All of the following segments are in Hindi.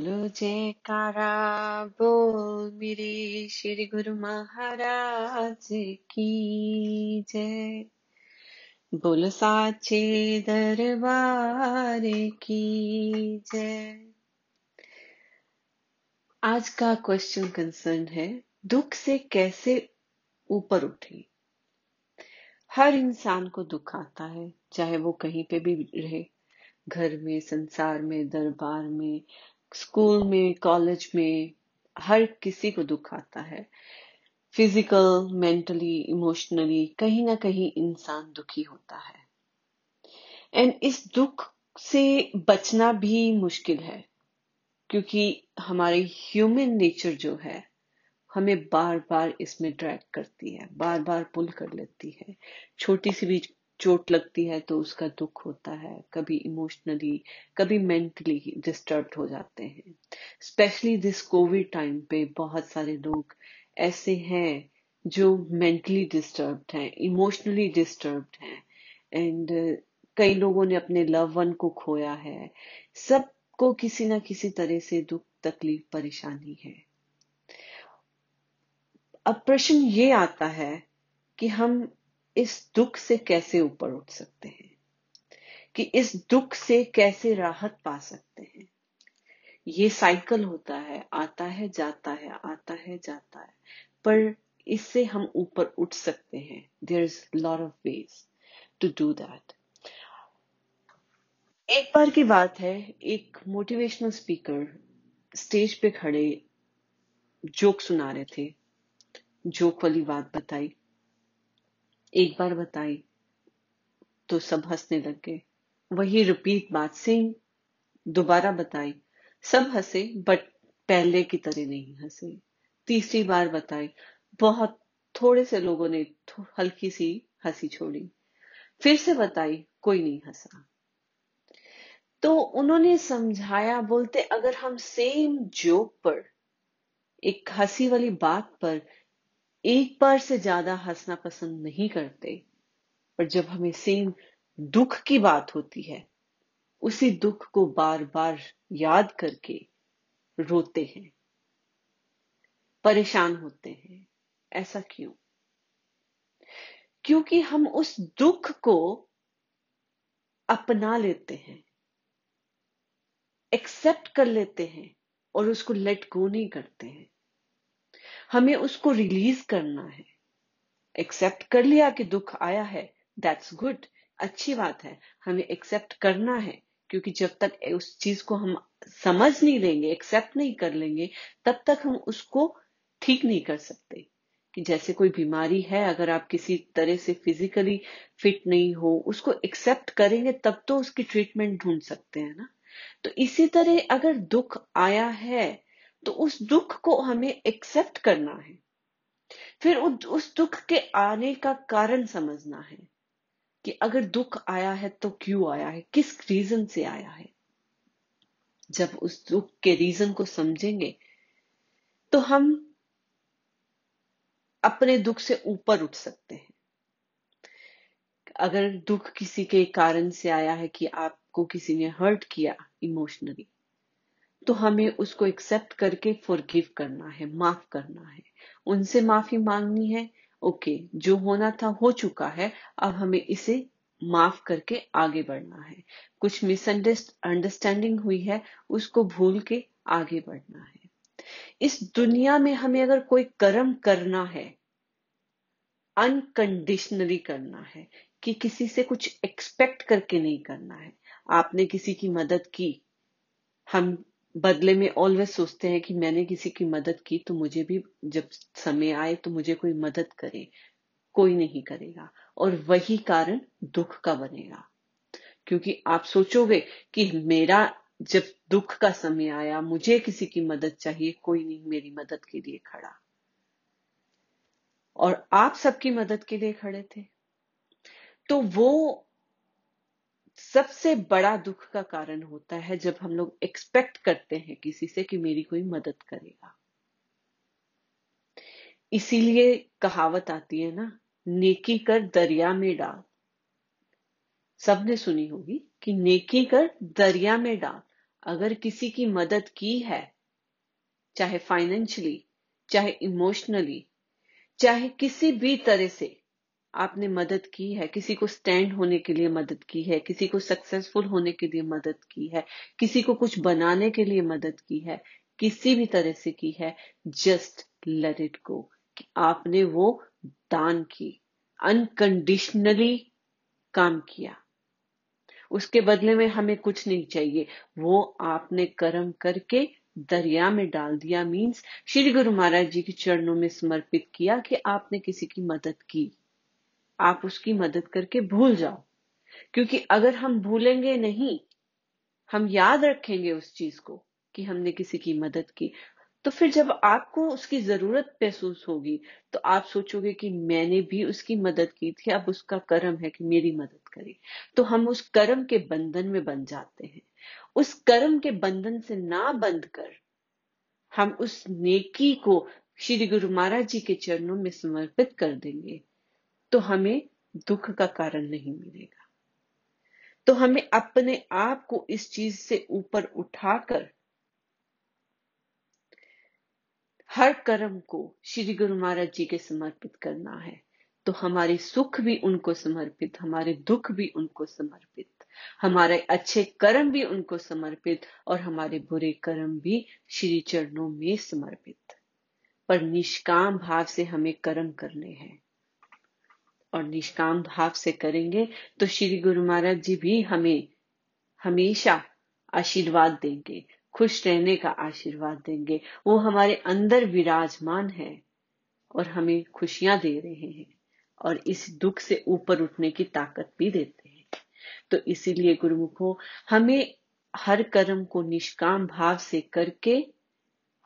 बोलो जयकारा बोल मेरे श्री गुरु महाराज की जय। बोलो साचे दरबार की जय। आज का क्वेश्चन कंसर्न है, दुख से कैसे ऊपर उठे? हर इंसान को दुख आता है, चाहे वो कहीं पे भी रहे, घर में, संसार में, दरबार में स्कूल में, कॉलेज में, हर किसी को दुख आता है। फ़िज़िकल, मेंटली, इमोशनली, कहीं ना कहीं इंसान दुखी होता है। एंड इस दुख से बचना भी मुश्किल है, क्योंकि हमारी ह्यूमन नेचर जो है, हमें बार बार इसमें ड्रैग करती है बार बार पुल कर लेती है। छोटी सी भी चोट लगती है तो उसका दुख होता है, कभी इमोशनली कभी मेंटली डिस्टर्ब हो जाते हैं। स्पेशली दिस कोविड टाइम पे बहुत सारे लोग ऐसे हैं जो मेंटली डिस्टर्ब्ड हैं इमोशनली डिस्टर्ब्ड हैं। एंड कई लोगों ने अपने लव वन को खोया है। सबको किसी ना किसी तरह से दुख, तकलीफ़, परेशानी है। अब प्रश्न ये आता है कि हम इस दुख से कैसे ऊपर उठ सकते हैं? कि इस दुख से कैसे राहत पा सकते हैं? ये साइकिल होता है, आता है, जाता है, आता है, जाता है। पर इससे हम ऊपर उठ सकते हैं। There is lot of ways to do that एक बार की बात है, एक मोटिवेशनल स्पीकर स्टेज पे खड़े जोक सुना रहे थे। जोक वाली बात बताई। एक बार बताई तो सब हंसने लग गए। वही रिपीट बात सेम दोबारा बताई, सब हंसे, बट पहले की तरह नहीं हंसे। तीसरी बार बताई, बहुत थोड़े से लोगों ने हल्की सी हँसी छोड़ी। फिर से बताई, कोई नहीं हंसा। तो उन्होंने समझाया, बोलते, अगर हम सेम जोक पर, एक हँसी वाली बात पर एक बार से ज़्यादा हंसना पसंद नहीं करते, पर जब हमें सेम दुख की बात होती है, उसी दुख को बार बार याद करके रोते हैं। परेशान होते हैं, ऐसा क्यों? क्योंकि हम उस दुख को अपना लेते हैं एक्सेप्ट कर लेते हैं और उसको लेट गो नहीं करते हैं। हमें उसको रिलीज़ करना है। एक्सेप्ट कर लिया कि दुख आया है दैट्स गुड अच्छी बात है। हमें एक्सेप्ट करना है, क्योंकि जब तक उस चीज़ को हम समझ नहीं लेंगे एक्सेप्ट नहीं कर लेंगे, तब तक हम उसको ठीक नहीं कर सकते। कि जैसे कोई बीमारी है, अगर आप किसी तरह से फिजिकली फिट नहीं हो, उसको एक्सेप्ट करेंगे, तब तो उसकी ट्रीटमेंट ढूंढ सकते हैं ना। तो इसी तरह अगर दुख आया है तो उस दुख को हमें एक्सेप्ट करना है। फिर उस दुख के आने का कारण समझना है कि अगर दुख आया है तो क्यों आया है, किस रीजन से आया है। जब उस दुख के रीजन को समझेंगे तो हम अपने दुख से ऊपर उठ सकते हैं। अगर दुख किसी के कारण से आया है कि आपको किसी ने हर्ट किया इमोशनली तो हमें उसको एक्सेप्ट करके फॉरगिव करना है, माफ़ करना है। उनसे माफ़ी मांगनी है ओके जो होना था हो चुका है, अब हमें इसे माफ़ करके आगे बढ़ना है। कुछ मिसअंडरस्टैंडिंग हुई है, उसको भूल के आगे बढ़ना है। इस दुनिया में हमें अगर कोई कर्म करना है अनकंडीशनली करना है, कि किसी से कुछ एक्सपेक्ट करके नहीं करना है, आपने किसी की मदद की, हम बदले में ऑलवेज सोचते हैं कि मैंने किसी की मदद की तो मुझे भी जब समय आए तो मुझे कोई मदद करे, कोई नहीं करेगा। और वही कारण दुख का बनेगा। क्योंकि आप सोचोगे कि मेरा जब दुख का समय आया, मुझे किसी की मदद चाहिए, कोई नहीं, मेरी मदद के लिए खड़ा। और आप सबकी मदद के लिए खड़े थे। तो वो सबसे बड़ा दुख का कारण होता है जब हम लोग एक्सपेक्ट करते हैं किसी से कि मेरी कोई मदद करेगा। इसीलिए कहावत आती है ना, नेकी कर दरिया में डाल। सबने सुनी होगी कि नेकी कर दरिया में डाल। अगर किसी की मदद की है, चाहे फाइनेंशियली चाहे इमोशनली चाहे किसी भी तरह से आपने मदद की है? किसी को स्टैंड होने के लिए मदद की है? किसी को सक्सेसफुल होने के लिए मदद की है? किसी को कुछ बनाने के लिए मदद की है? किसी भी तरह से की है? जस्ट लेट इट गो कि आपने वो दान की अनकंडीशनली काम किया। उसके बदले में हमें कुछ नहीं चाहिए। वो आपने कर्म करके दरिया में डाल दिया। मीन्स श्री गुरु महाराज जी के चरणों में समर्पित किया कि आपने किसी की मदद की। आप उसकी मदद करके भूल जाओ। क्योंकि अगर हम भूलेंगे नहीं, हम याद रखेंगे उस चीज़ को कि हमने किसी की मदद की। तो फिर जब आपको उसकी ज़रूरत महसूस होगी तो आप सोचोगे कि मैंने भी उसकी मदद की थी, अब उसका कर्म है कि मेरी मदद करे। तो हम उस कर्म के बंधन में बन जाते हैं। उस कर्म के बंधन से ना बंध कर हम उस नेकी को श्री गुरु महाराज जी के चरणों में समर्पित कर देंगे। तो हमें दुख का कारण नहीं मिलेगा। तो हमें अपने आप को इस चीज़ से ऊपर उठाकर हर कर्म को श्री गुरु महाराज जी के समर्पित करना है। तो हमारे सुख भी उनको समर्पित, हमारे दुख भी उनको समर्पित, हमारे अच्छे कर्म भी उनको समर्पित और हमारे बुरे कर्म भी श्री चरणों में समर्पित। पर निष्काम भाव से हमें कर्म करने हैं। और निष्काम भाव से करेंगे तो श्री गुरु महाराज जी भी हमें हमेशा आशीर्वाद देंगे, खुश रहने का आशीर्वाद देंगे। वो हमारे अंदर विराजमान है और हमें खुशियाँ दे रहे हैं और इस दुख से ऊपर उठने की ताकत भी देते हैं। तो इसीलिए गुरुमुखो, हमें हर कर्म को निष्काम भाव से करके,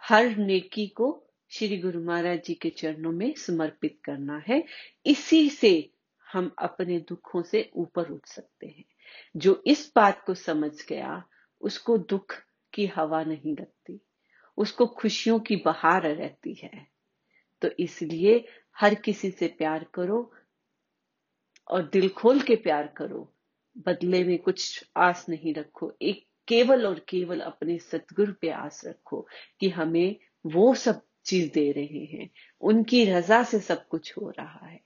हर नेकी को श्री गुरु महाराज जी के चरणों में समर्पित करना है। इसी से हम अपने दुखों से ऊपर उठ सकते हैं। जो इस बात को समझ गया, उसको दुख की हवा नहीं लगती। उसको खुशियों की बहार रहती है। तो इसलिए हर किसी से प्यार करो और दिल खोल के प्यार करो। बदले में कुछ आस नहीं रखो। एक केवल और केवल अपने सतगुरु पे आस रखो कि हमें वो सब चीज़ दे रहे हैं। उनकी रजा से सब कुछ हो रहा है।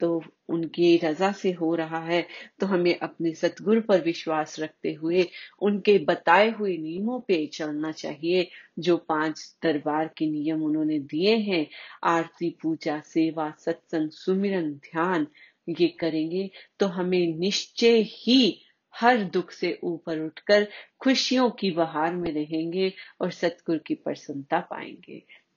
तो उनकी रजा से हो रहा है तो हमें अपने सतगुरु पर विश्वास रखते हुए, उनके बताए हुए नियमों पे चलना चाहिए, जो पाँच दरबार के नियम उन्होंने दिए हैं। आरती, पूजा, सेवा, सत्संग, सुमिरन, ध्यान, ये करेंगे तो हमें निश्चय ही हर दुख से ऊपर उठकर खुशियों की बहार में रहेंगे और सतगुरु की प्रसन्नता पाएँगे।